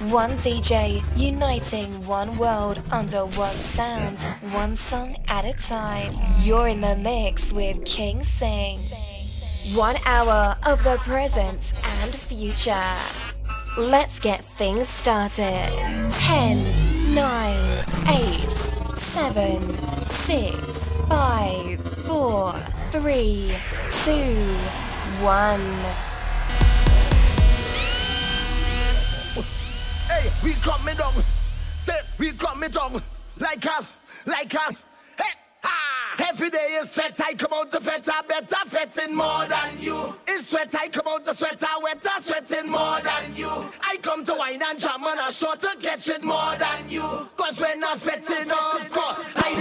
One DJ uniting one world under one sound, one song at a time. You're in the mix with King Sing. One hour of the present and future. Let's get things started. 10, 9, 8, 7, 6, 5, 4, 3, 2, 1. We coming down. Say, we coming down. Like a, like a. Hey, ah. Every day is sweat, I come out to fete, I better fetting more than you. It's sweat, I come out to sweat, I wetter sweating more than you. I come to wine and jam and I sure to catch it more than you. Cause we're not fetting, of course. I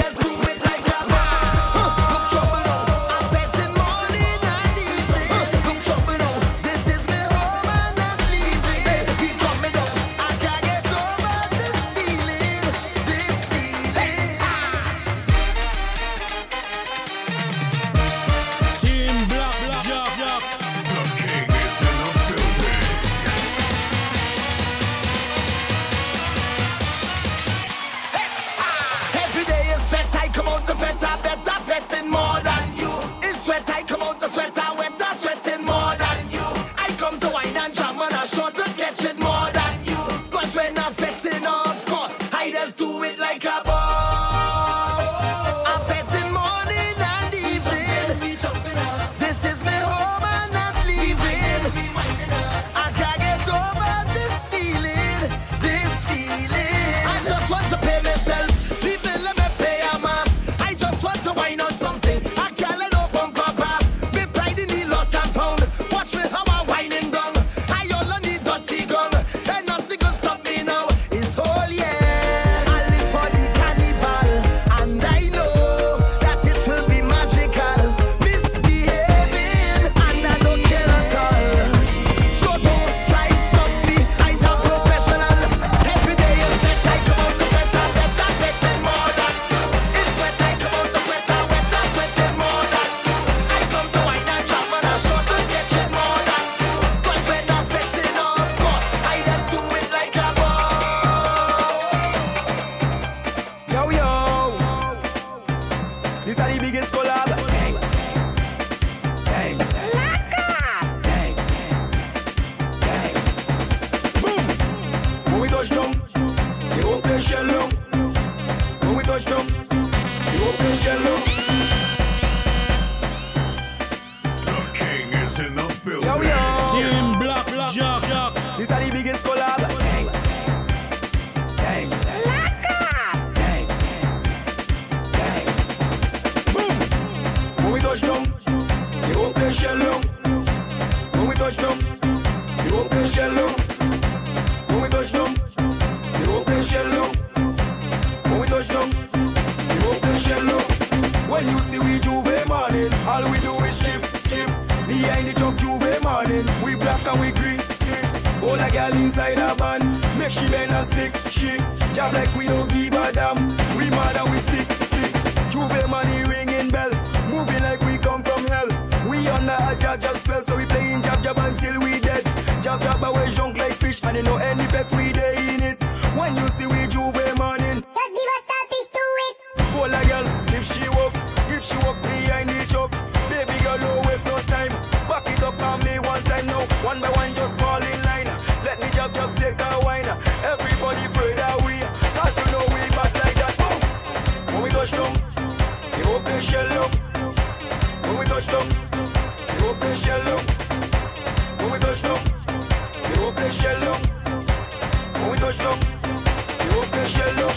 See we J'ouvert morning, all we do is chip, chip. Behind the truck J'ouvert morning, we black and we green, see. Hold a girl inside a van, make she bend and stick, she. Job like we don't give a damn, we mad and we sick, sick. J'ouvert money ringing bell, moving like we come from hell. We under a jab jab spell, so we playing jab jab until we dead. Jab jab away junk like fish, and you know any bet we day in it. When you see we J'ouvert morning, touch down, they open shell down. When we touch down, they open shell down. When we touch down, they open shell down.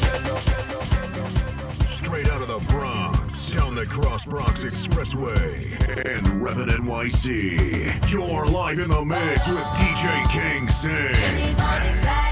Straight out of the Bronx, down the Cross Bronx Expressway, and Reppin' NYC. You're live in the mix with DJ King Sing.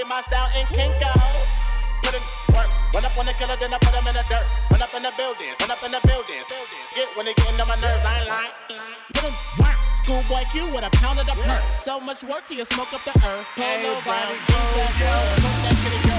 Copy my style in kink outs. Put in work. Run up on the killer, then I put him in the dirt. Run up in the buildings, run up in the buildings. Get when they getting on my nerves, I ain't lying. Put him work. Schoolboy Q with a pound of the perk. So much work, he'll smoke up the earth. Polo brown, girl. Smoke that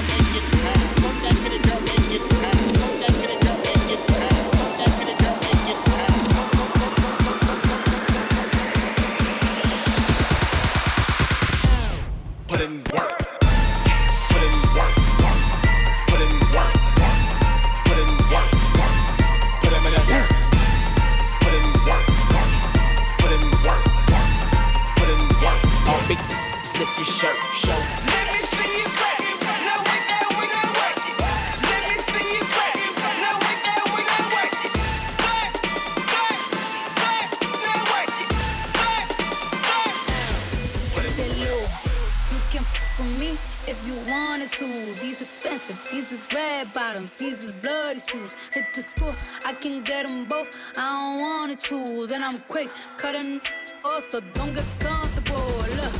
shoes. Hit the school, I can get them both. I don't wanna choose, and I'm quick cutting off, so don't get comfortable. Look,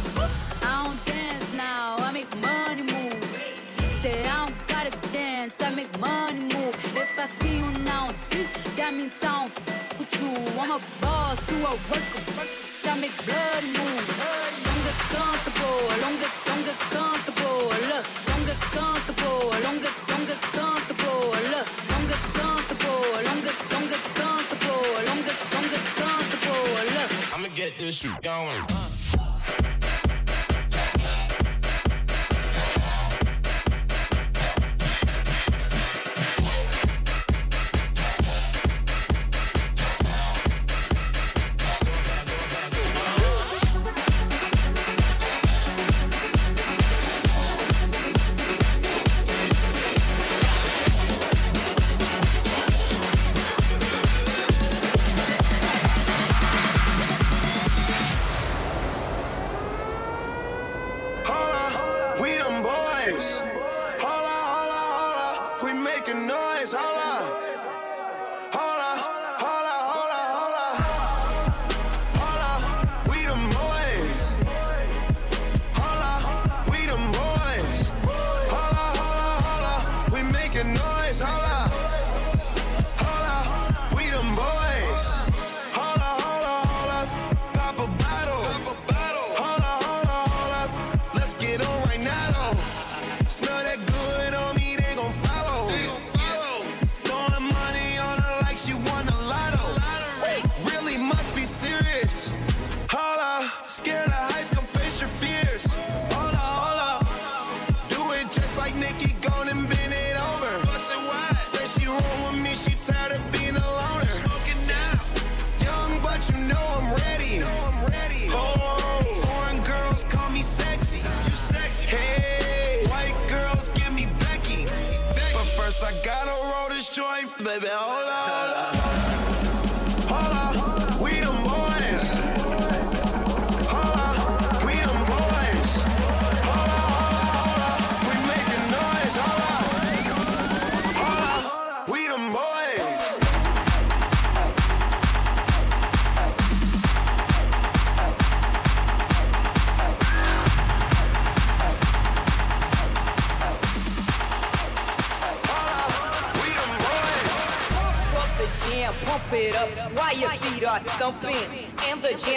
I don't dance now, I make money move. Say I don't gotta dance, I make money move. If I see you now speak, that means I don't with you. I'm a boss, you a worker, I make bloody moves. Don't get comfortable, don't get, don't get comfortable. Look, don't get comfortable, don't get, don't get comfortable. I'ma get this shit going. nice.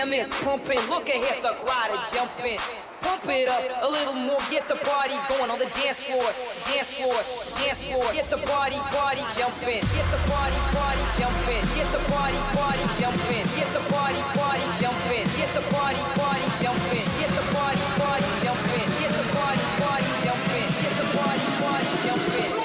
Jam is pumping. Look ahead, the crowd is jumping. Pump it up a little more, get the party going on the dance floor, dance floor, dance floor. Get the party, party jumping. Get the party, party jumping. Get the party, party jumping. Get the party, party jumping. Get the party, party jumping. Get the party, party jumping. Get the party, party jumping. Get the party, party jumping.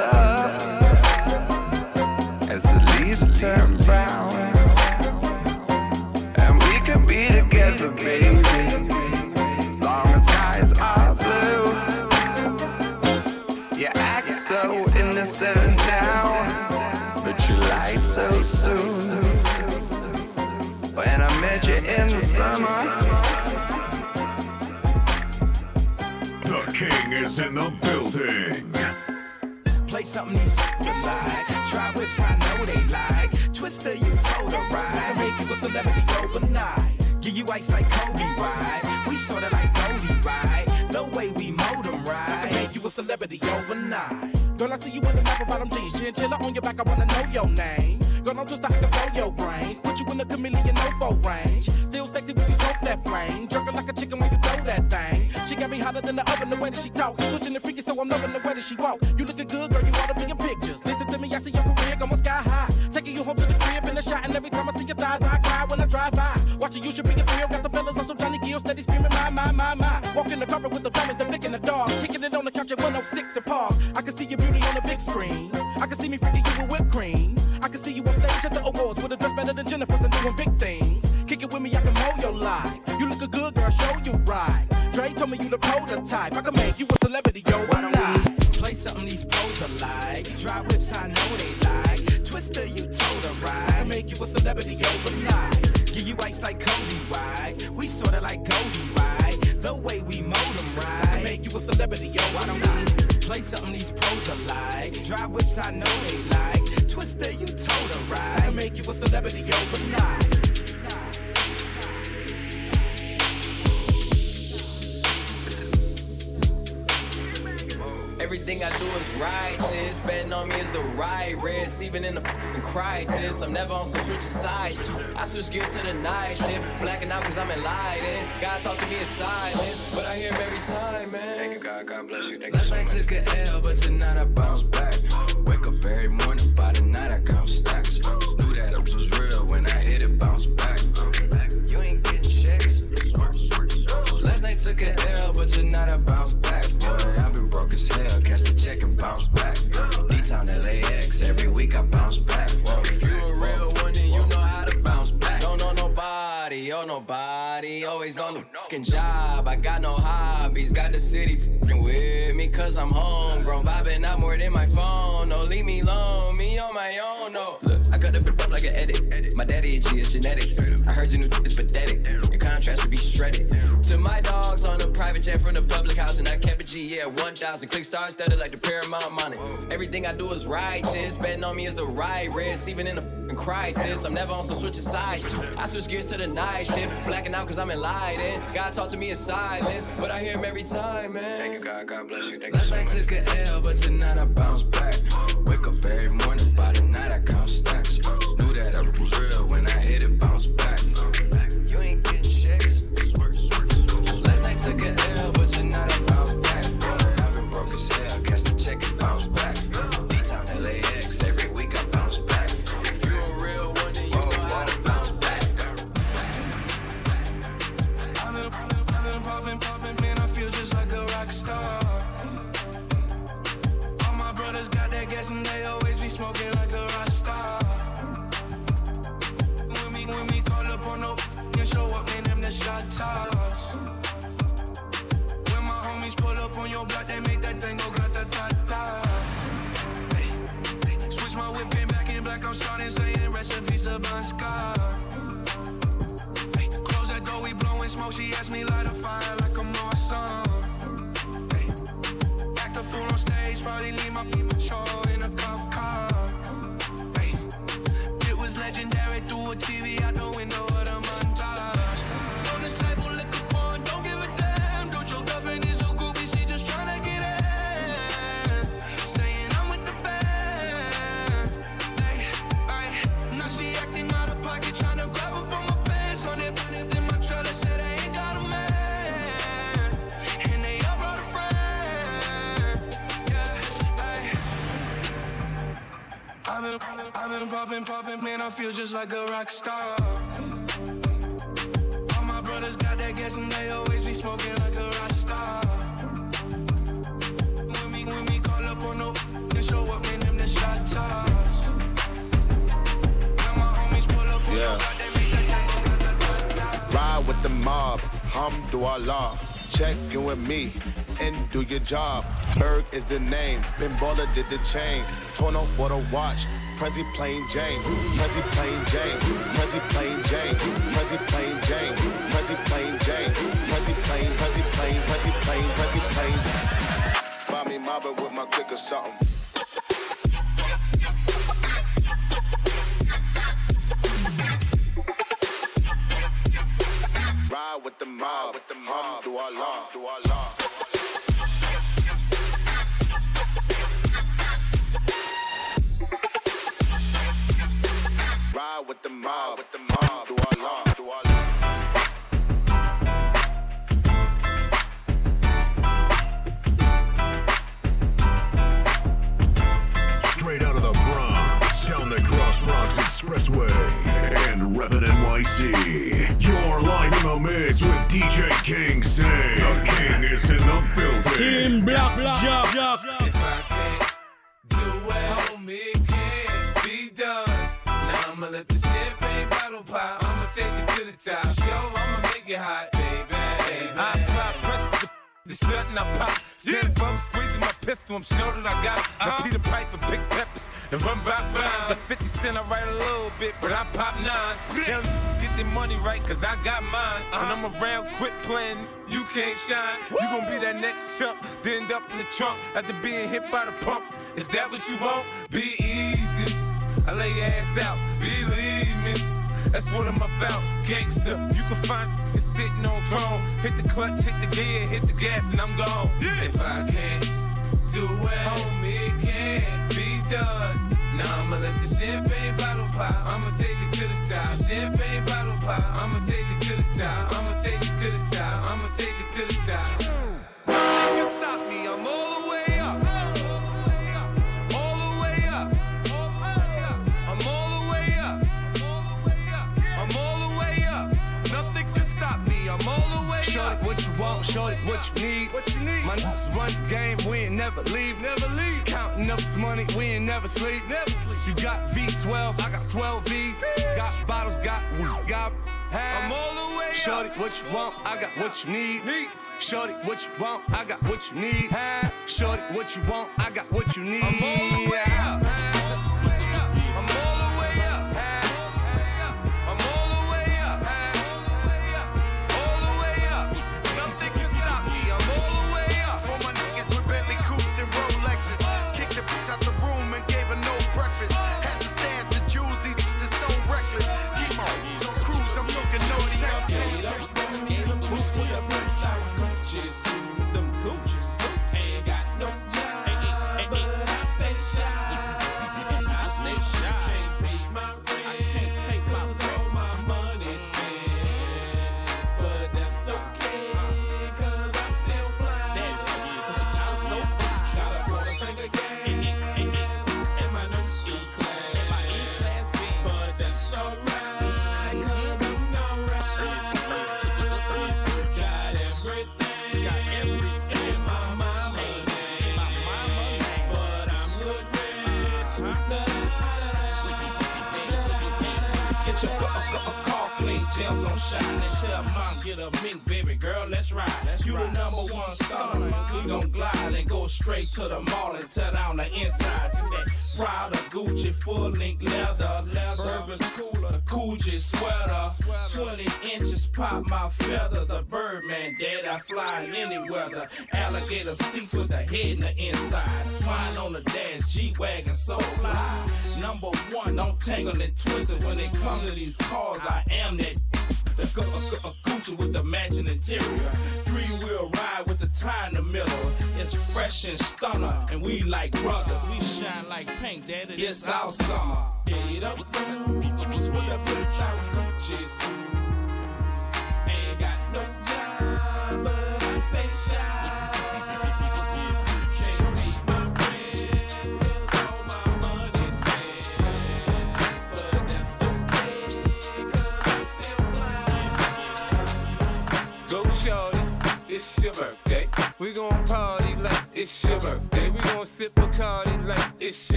as the leaves turn brown. And we could be together, baby, as long as skies are blue. You act so innocent now, but you lied so soon. When I met you in the summer. The King is in the building. Play something these suckers like. Try whips, I know they like. Twister, you told her right. Make you a celebrity overnight. Give you ice like Kobe, right? We sorta like Goldie, right? The way we mold 'em, right? Make you a celebrity overnight. Girl, I see you in the map bottom jeans. Chinchilla on your back, I wanna know your name. Girl, I'm just I can blow your brains. Put you in the chameleon no foe range. Still sexy when you smoke that flame. Jerking like a chicken when you throw that thing. She got me hotter than the oven the way that she talk. Switching the freaky, so I'm loving the way that she walk. You looking good, girl, you ought to be in pictures. Listen to me, I see your career going sky high. Taking you home to the crib in the shot, and every time I see your thighs, I cry when I drive by. Watching you should be a thrill. Got the fellas on some Johnny Gill, steady screaming, my, my, my, my. Walking the carpet with the drummers, the flicking the dog. Kicking it on the couch at 106 and Park. I can see your beauty on the big screen. I can see me freaking you with whipped cream. I can see you on stage at the awards with a dress better than Jennifer's and doing big things. Celebrity overnight. Give you ice like Kobe, right? We sorta like Goldie, right? The way we mold 'em, right? I can make you a celebrity, yo. Why don't we play something these pros are like? Dry whips, I know they like. Twister, you told her right. I can make you a celebrity overnight. Everything I do is righteous. Betting on me is the right risk. Even in a fing crisis, I'm never on some switching sides. I switch gears to the night shift. Blacking out cause I'm enlightened. God talk to me in silence, but I hear him every time, man. Thank you, God. God bless you. Thank Last night took a L, but tonight I bounce back. Wake up every morning, by the night I count stacks. Knew that it was real when I hit it, bounce back. You ain't getting checks. Last night took a L, but tonight I bounce back. Always on the fucking job. I got no hobbies. Got the city fing with me, cause I'm homegrown. Vibing out more than my phone. No, leave me alone. Me on my own, no. Cut the like an edit. My daddy a G is genetics. I heard your new is pathetic. Your contrast should be shredded. To my dogs on a private jet from the public house, and I kept a G, yeah, 1,000 click stars studded like the Paramount money. Everything I do is righteous. Betting on me is the right risk, even in a fing crisis. I'm never on some switching sides. I switch gears to the night shift, blacking out cause I'm enlightened. God talk to me in silence, but I hear him every time, man. Thank you, God. God bless you. Thank Last night took a L, but tonight I bounce back. Wake up every morning, I feel just like a rock star. All my brothers got that gas and they always be smoking like a rock star. When we, when we call up on no, they show up in them the shot toss. Now my homies pull up on Yeah. no, they make that thing go Ride with the mob, Hamdulillah. Check in with me and do your job. Ferg is the name, Ben Baller did the chain. Tono for the watch, Prezi plain Jane. Prezi plain Jane, Prezi plain Jane, Prezi plain Jane, Prezi plain Jane, Prezi plain, Prezi plain, Prezi plain, Prezi plain. Find me mobbing with my click or something. Ride with the mob, with the mob, do Allah, do Allah. Ride with the mob, with the mob, do Allah, do Allah. Straight out of the Bronx, down the Cross Bronx Expressway, and Reppin' NYC. You're live in the mix with DJ King Sing. The King is in the building. Team Black, Jack, Jack. If I can't do it, homie, can't be done. Let the champagne bottle pop. I'ma take it to the top. Show, I'ma make it hot, baby. I apply pressure to the stunt and I pop. Stand up, I'm squeezing my pistol. I'm sure that I got it. I uh-huh. Peter Piper, big peppers, and run rock rhymes. Like 50 Cent, I write a little bit, but I pop nines. Tell get their money right, cause I got mine. Uh-huh. And I'm around, quit playing. You can't shine. You gon' be that next chump, then end up in the trunk after being hit by the pump. Is that what you want? Be easy. I lay your ass out, believe me. That's what I'm about, gangster. You can find me sitting on throne. Hit the clutch, hit the gear, hit the gas, and I'm gone. If I can't do it, homie, it can't be done. Now I'ma let the champagne bottle pop. I'ma take it to the top. Champagne bottle pop. I'ma take it to the top. I'ma take it to the top. I'ma take it to the top. My run game, we ain't never leave, never leave. Counting up this money, we ain't never sleep, never sleep. You got V12, I got 12 V's. Got bottles, got weed, got I'm all the way up. Shorty, what you want, I got what you need. Shorty, what you want, I got what you need. Shorty, what you want, I got what you need. I'm all the way up.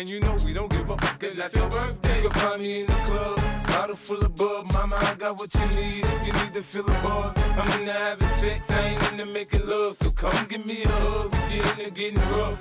And you know we don't give a fuck, it's your birthday. You can find me in the club, bottle full of bub. Mama, I got what you need if you need to feel the buzz. I'm into having sex, I ain't into making love. So come give me a hug, you're into getting rough.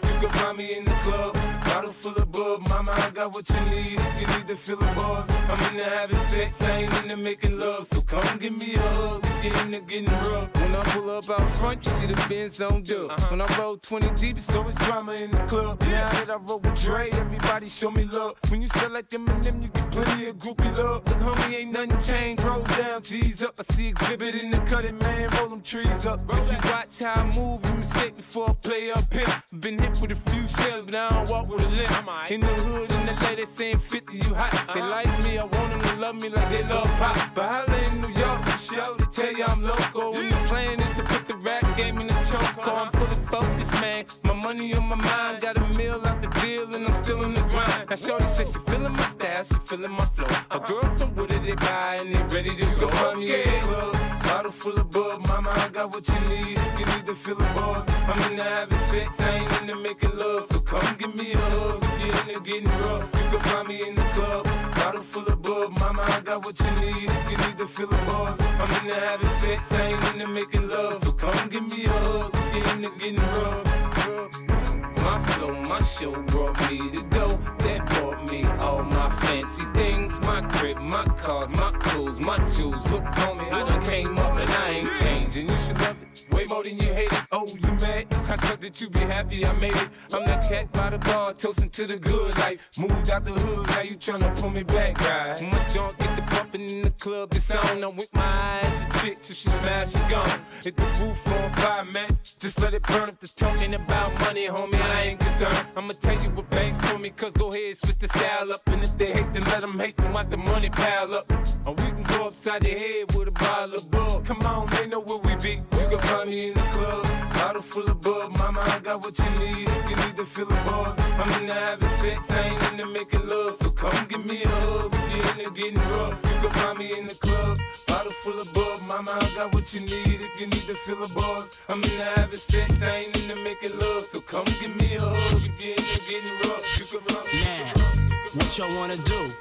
Got what you need if you need to feel the buzz. I'm into having sex, I ain't into making love. So come give me a hug, if you're into getting rough. When I pull up out front, you see the Benz on dub. When I roll 20 deep, it's always drama in the club. Now that I roll with Dre, everybody show me love. When you sell like them and them, you get plenty of groupie love. Look, homie, ain't nothing changed. Roll down, G's up. I see exhibit in the cutting, man. Roll them trees up. If you watch how I move, you mistake before I play up here. Been hit with a few shells, but I don't walk with a limp. In the hood, in the lady saying 50, you hot. They uh-huh. like me, I want them to love me like they love pop. But holla in New York, show, they tell you I'm local. And the plan is to put the rap game in the choke. I'm focused, man. My money on my mind, got a meal out the deal, and I'm still in the grind. Now, Shorty says she feeling my style, she feeling my flow. A girl from Wooded, they buy, and they ready to go. In the club, bottle full of bub. Mama, I got what you need you need to feel the buzz. I'm into having sex, I ain't into making love. So come give me a hug if you're into getting rough. You can find me in the club, bottle full of bub. Mama, I got what you need if you need to feel the buzz. I'm into having sex, I ain't into making love. So come give me a hug if you're into getting rough. My flow, my show brought me to go. That brought me all my fancy things. My crib, my cars, my clothes, my jewels. Look on me, I done came up and I ain't changing. You should love it way more than you hate it. Oh, you mad? I thought that you be happy I made it. I'm that cat by the bar, toasting to the good life. Moved out the hood, now you tryna pull me back, right? My junk get the bumping in the club, it's on. I'm with my eyes to chicks, if she smash, she gone. Hit the roof on fire, man. Just let it burn up the talking about money, homie. I ain't concerned. I'ma tell you what banks told me, cause go ahead, switch the style up. And if they hate, then let them hate, then watch the money pile up. Or we can go upside the head with a bottle of bug. Come on, they know where we be. You can find me in the club, bottle full of bug. Mama, I got what you need if you need to feel the buzz. I'm into having sex, I ain't into making love. So come give me a hug if you're into getting rough. You can find me in the club, bottle full of bug. Mama, I got what you need if you need to feel the buzz. I'm into having sex, I ain't into making love. So come give me a hug if you're into getting rough. You can find me. Now, what y'all wanna do?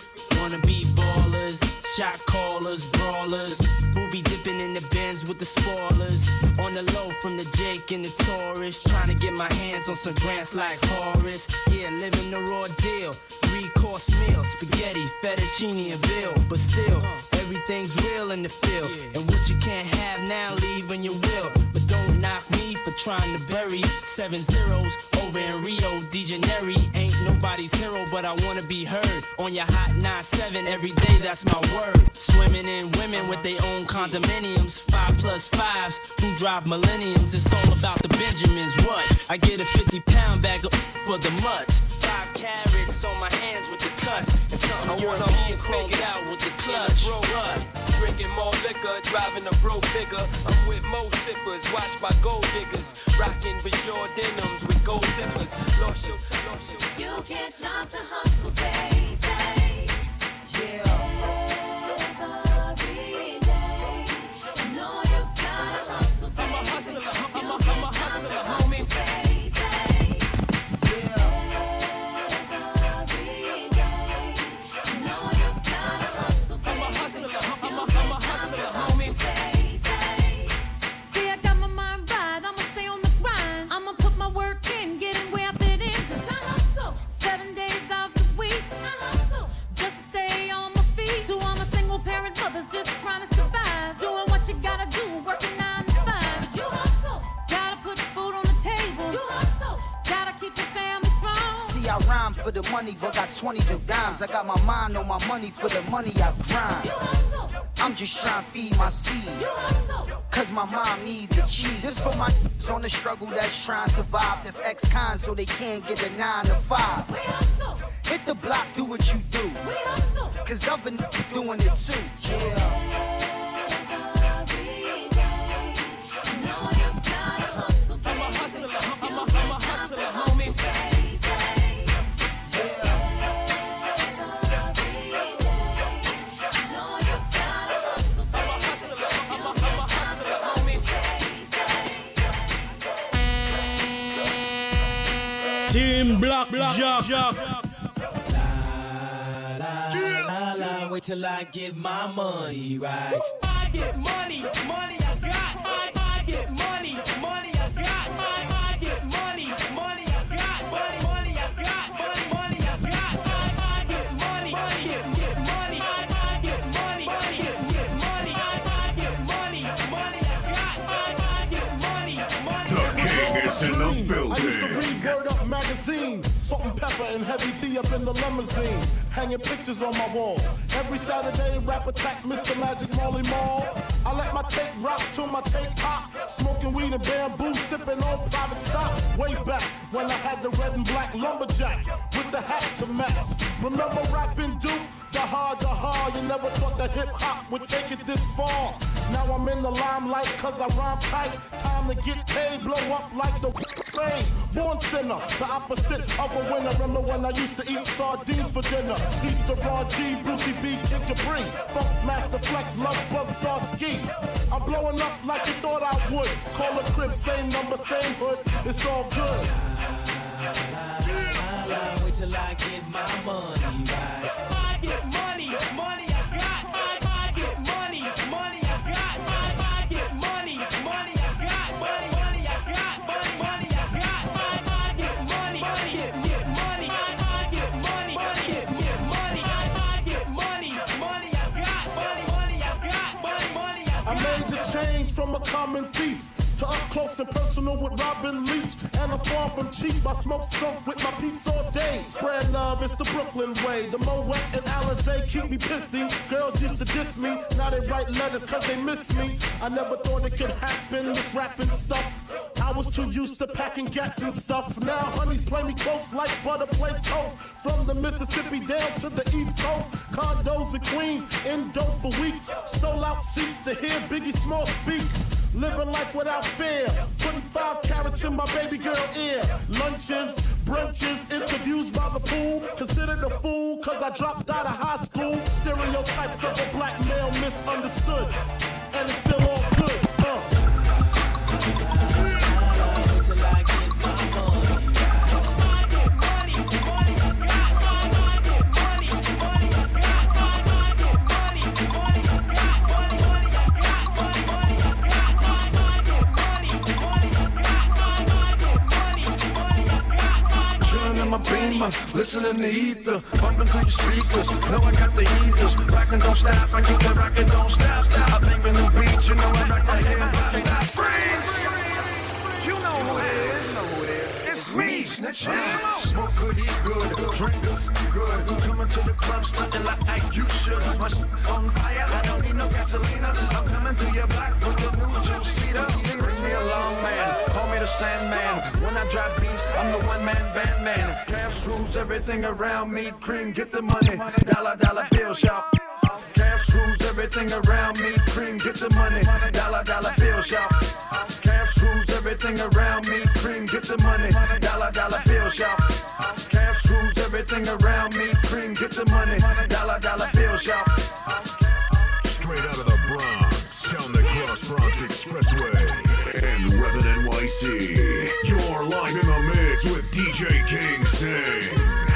Wanna be ballers, shot callers, brawlers, who be dipping in the bins with the spoilers. On the low from the Jake and the Taurus, trying to get my hands on some grants like Horace. Yeah, living the raw deal. Three course meal, spaghetti, fettuccine, and bill. But still, everything's real in the field. And what you can't have now, leave when you will. Don't knock me for trying to bury seven zeros over in Rio de Janeiro. Ain't nobody's hero, but I wanna be heard on your hot 9-7 every day. That's my word. Swimming in women with their own condominiums, five plus fives who drive millenniums. It's all about the Benjamins. What? I get a 50 pound bag of for the mutts. Five carats on my hands with the cuts, and something I wanna European own chromed figures out with the clutch. Drinking more liquor, driving a broke bigger. I'm with mo sippers, watched by gold diggers. Rocking Bajor denims with gold zippers. Lost you, lost you. You can't stop the hustle, baby. Time for the money, but got 20s and dimes. I got my mind on my money for the money I grind. I'm just trying to feed my seed. Cause my mom need the cheese. This for my on the struggle that's trying to survive. That's ex-con so they can't get a nine to five. Hit the block, do what you do. Cause other niggas doing it too. Yeah. Team Black Jack. La la la, wait till I get my money right. I get money, money Salt-n-Pepa and Heavy D up in the limousine, hanging pictures on my wall. Every Saturday, rap attack Mr. Magic Marley Marl. I let my tape rock till my tape pop, smoking weed and bamboo, sipping on private stock. Way back when I had the red and black lumberjack with the hat to match. Remember rapping Duke? The hard. You never thought that hip hop would take it this far. Now I'm in the limelight cause I rhyme tight. Time to get paid, blow up like the thing. Born sinner, the opposite of a winner. Remember when I used to eat sardines for dinner? Easter Raw G, Brucie B, Kid Capri. Funk Master Flex, Lovebug, Star Ski. I'm blowing up like you thought I would. Call a crib, same number, same hood. It's all good. La la, wait till I get my money right. From a common thief to up close and personal with Robin Leach. And I'm far from cheap. I smoke skunk with my peeps all day. Spread love, it's the Brooklyn way. The Moet and Alizé keep me pissy. Girls used to diss me. Now they write letters cause they miss me. I never thought it could happen with rapping stuff. I was too used to packing gats and stuff. Now honeys play me close like butter play toast. From the Mississippi down to the East Coast. Condos in Queens, in dope for weeks. Sold out seats to hear Biggie Small speak. Living life without fear. Putting five carats in my baby girl ear. Lunches, brunches, interviews by the pool. Considered a fool cause I dropped out of high school. Stereotypes of a black male misunderstood. And it's still all Chillin' in my beamer, listening to ether, bumping through your speakers. Know I got the heaters, rockin' don't stop. I keep the rockin' don't stop. I'm bangin' the beat, you know I rock that hip hop. Stop, freeze! You know who it is. You know who it is. It's me, snitches. Smoke good, eat good, drink good, good. Coming to the club, stunting like I you should. My on fire, I don't need no gasolina. I'm coming through your block with the new two-seater. Sandman. When I drop beats, I'm the one-man band man. Cash rules everything around me. Cream, get the money. Dollar, dollar bill shop. Cash rules everything around me. Cream, get the money. Dollar, dollar bill shop. Cash rules everything around me. Cream, get the money. Dollar, dollar bill shop. Cash rules everything around me. Cream, get the money. Dollar, dollar bill shop. Straight out of the Bronx, down the Cross Bronx Expressway, and Reppin' NYC. You're live in the mix with DJ King Sing.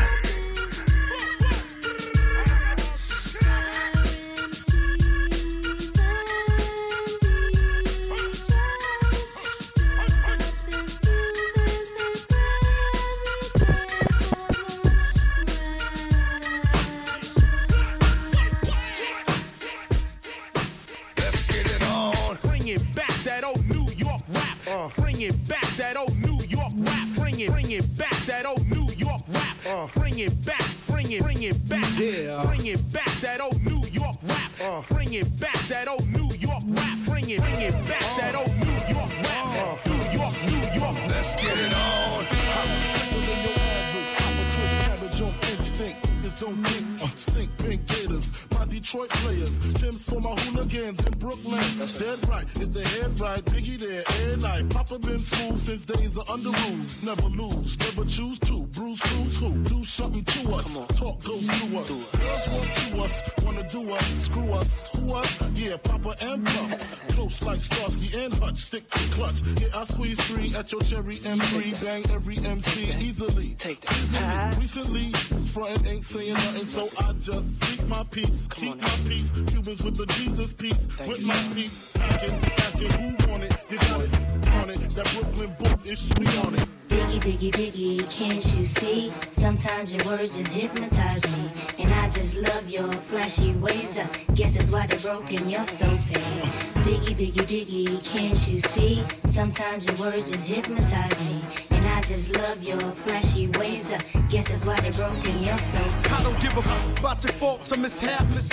Let's get it on. Bring it back, that old New York rap. Bring it back, that old New York rap. Uh. Bring it, back, that old New York rap. Uh. Bring it back, bring it, bring it back. Yeah. Bring it back, that old New York rap. Bring it back, uh. that old New York rap. Bring it, bring it back, that old New York rap. New York, New York. Let's get it on. I'm simpler than your average. I'm a twist cabbage on instinct. Don't think, uh, stink pink gators. My Detroit players, Tim's for my hooligans in Brooklyn. Dead right, if they head right, Biggie there, every night. Papa been school since days of under rules. Never lose, never choose to. Bruise, cruise, who? Do something to us. Talk, go through us. Girls want to us, wanna do us, screw us. Who us? Yeah, Papa and Pump. Close like Starsky and Hutch, stick to clutch. Yeah, I squeeze three at your cherry M3. Bang every MC easily. Take that. Easily. Recently, frontin' ain't saying nothing, so I just speak my peace. Keep my peace. Cubans with the Jesus piece. With my peace. Packing, asking who want it. You got it. On it. That Brooklyn book is sweet on it. Biggie, biggie, biggie, can't you see? Sometimes your words just hypnotize me. And I just love your flashy ways. I guess that's why they're broken, you're so paid. Biggie, biggie, biggie, can't you see? Sometimes your words just hypnotize me. Just love your flashy ways. I guess that's why they're broken, you're so. I don't give a fuck about your faults or mishaps.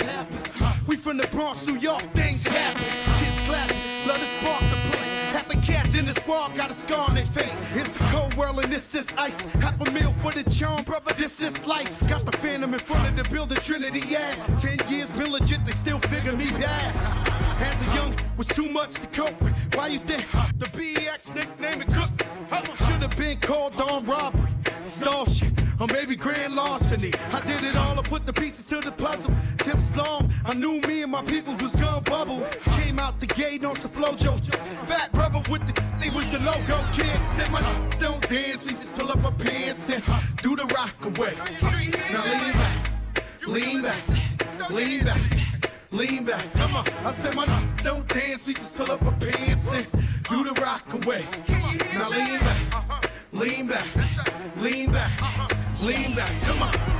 We from the Bronx, New York, things happen. Kids clapping, love to spark the. Half the cats in the squad got a scar on their face. It's a cold world and this is ice. Half a meal for the charm, brother, this is life. Got the phantom in front of the building, Trinity, yeah. Ten years been legit, they still figure me bad. As a young, was too much to cope with. Why you think the BX nickname it Cook? Should have been called on robbery, extortion, or maybe grand larceny. I did it all, I put the pieces to the puzzle. Just long, I knew me and my people was gonna bubble. Came out the gate on some flojo. Fat brother with the, they was the logo kid. Said my don't dance, he just pull up my pants and do the rock away. Now lean back, lean back, lean back. Lean back, come on. I said my don't dance, we just pull up our pants and do the rock away. Now lean back, lean back, lean back, lean back, come on.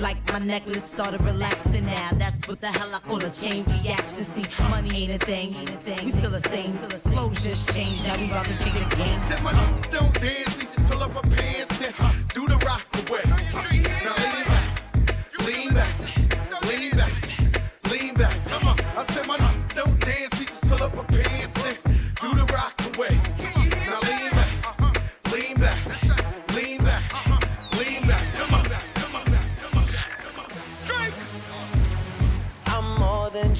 Like my necklace started relaxing now. That's what the hell I call a chain reaction. See, money ain't a thing, ain't a thing. We still the same. Flows just changed. Now we about to change the game. Said my don't dance, he just pull up my pants and do the rock away. Now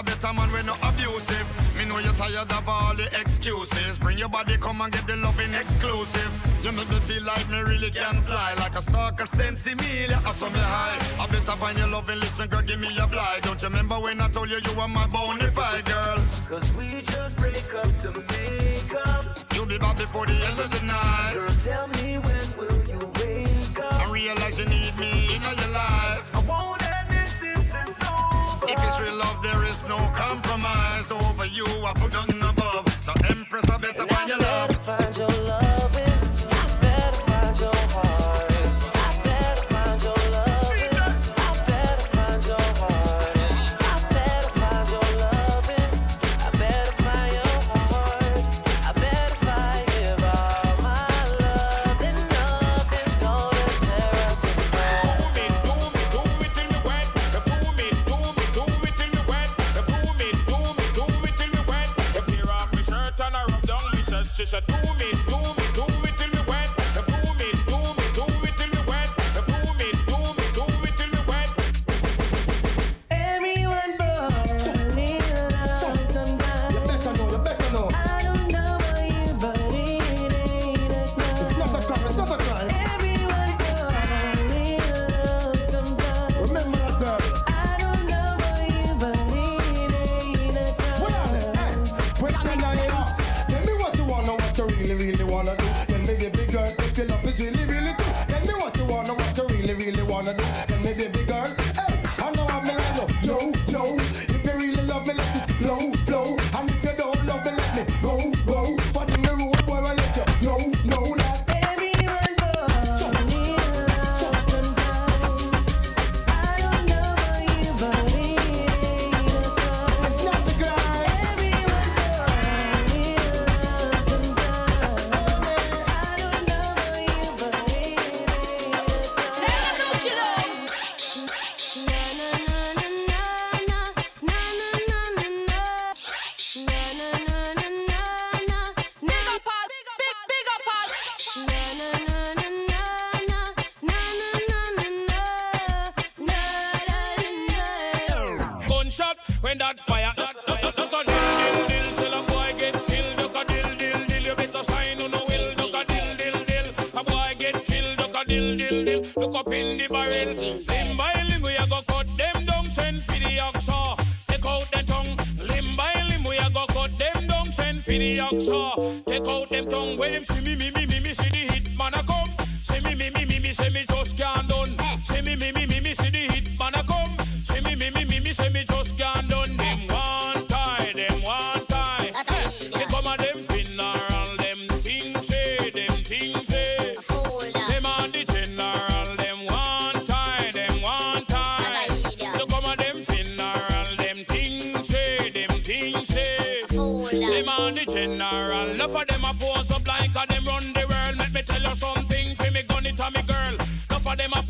A better man, we're not abusive. Me know you're tired of all the excuses. Bring your body, come and get the loving exclusive. You make me feel like me really can fly, like a stalker, sensimilia. I saw me high. I better find your loving, listen, girl, give me a blind. Don't you remember when I told you you were my bona fide girl? Cause we just break up to make up. You'll be back before the end of the night. Girl, tell me when will you wake up? I realize you need me in your no compromise. Over you, I put nothing above. So Empress, I better find your love.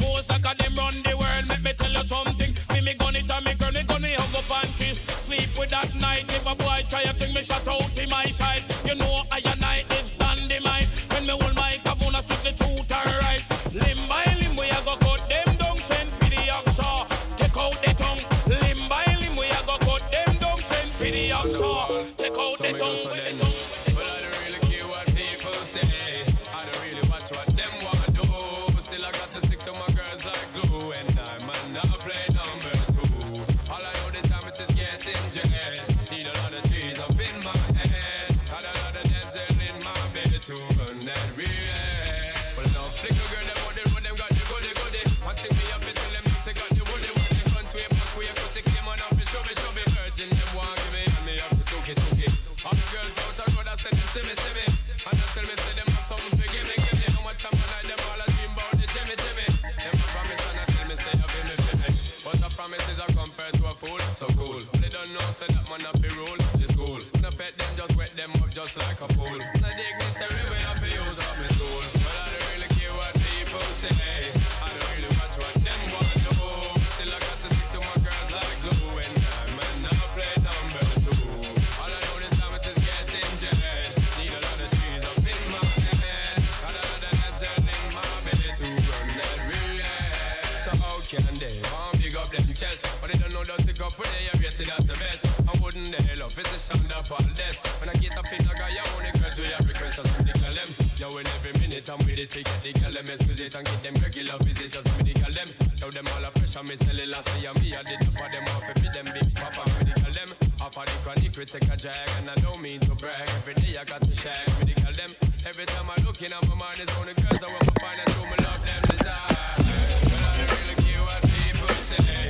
pose like a them run the world. Let me tell you something. Me me gun it and me girl me gun me hug up and kiss. Sleep with that night. If a boy try a thing, me shut out in my side. You know I am I'm with it, take the girl them exquisite and get them regular visitors Me the girl them. Show them all the pressure, me sell it last year, me I did the for them off, be them big papa Me the girl them. Off of the chronic, we take a drag and I don't mean to brag. Every day I got to shag with the girl them. Every time I look in, my mind is on the girls I want to find and show me love them desire. But I don't really care what people say.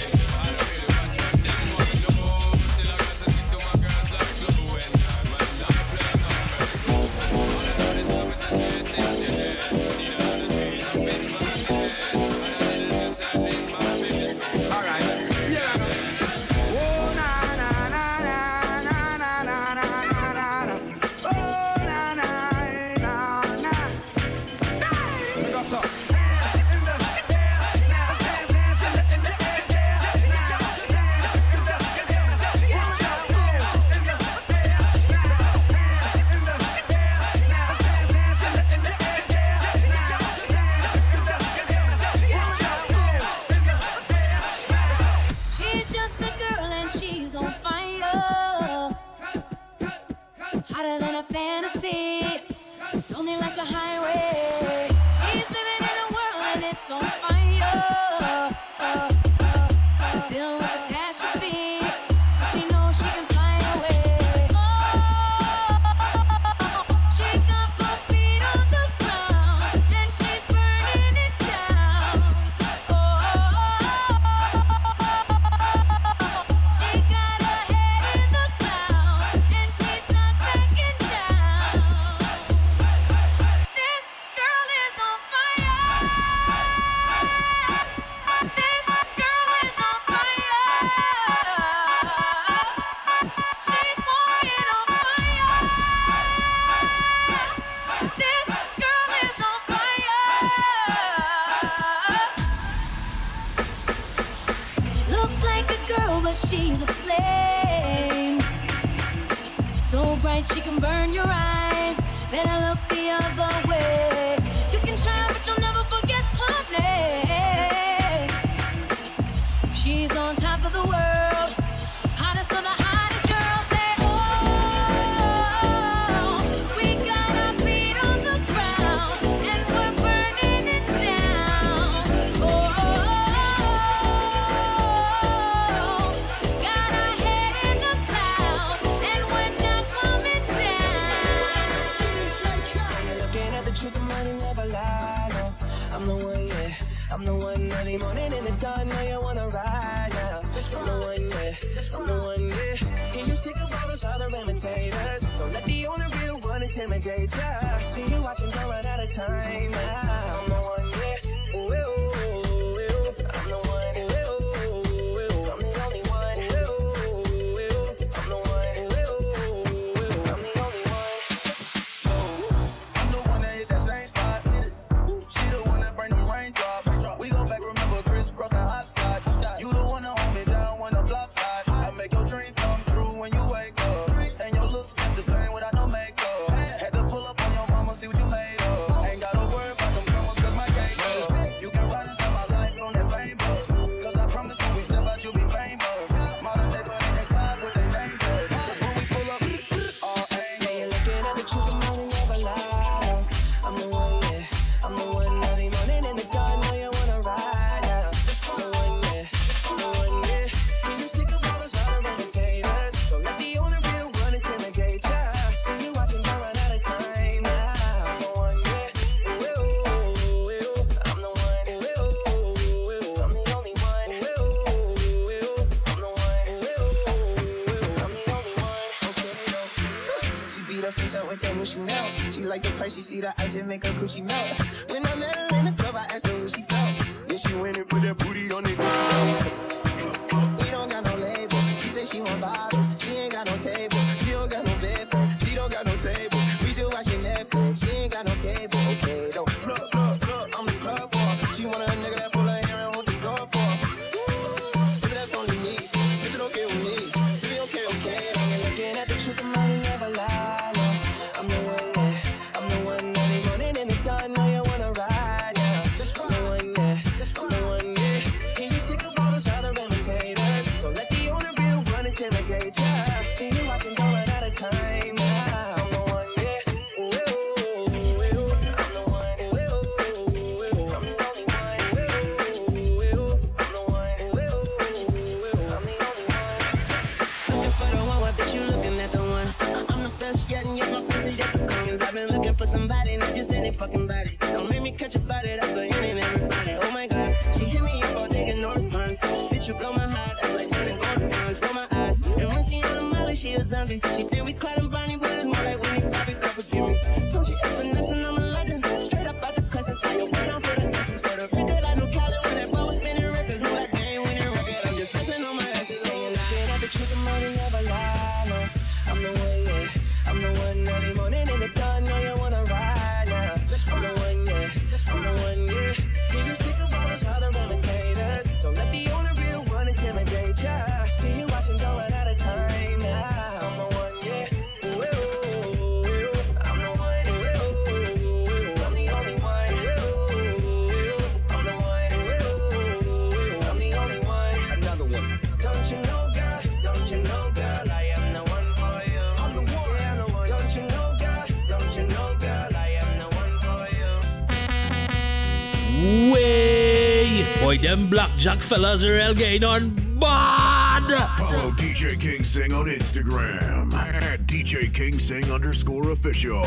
make a coochie fucking body. Don't make me catch a body, that's what you need everybody. Oh my god, she hit me up all day no response. Bitch, you blow my heart, that's like turning golden times. Roll my eyes, and when she on the molly, she a zombie. She Jack Fellas Real Gaydon Bad. Follow DJ King Sing on Instagram at DJ King Sing underscore official.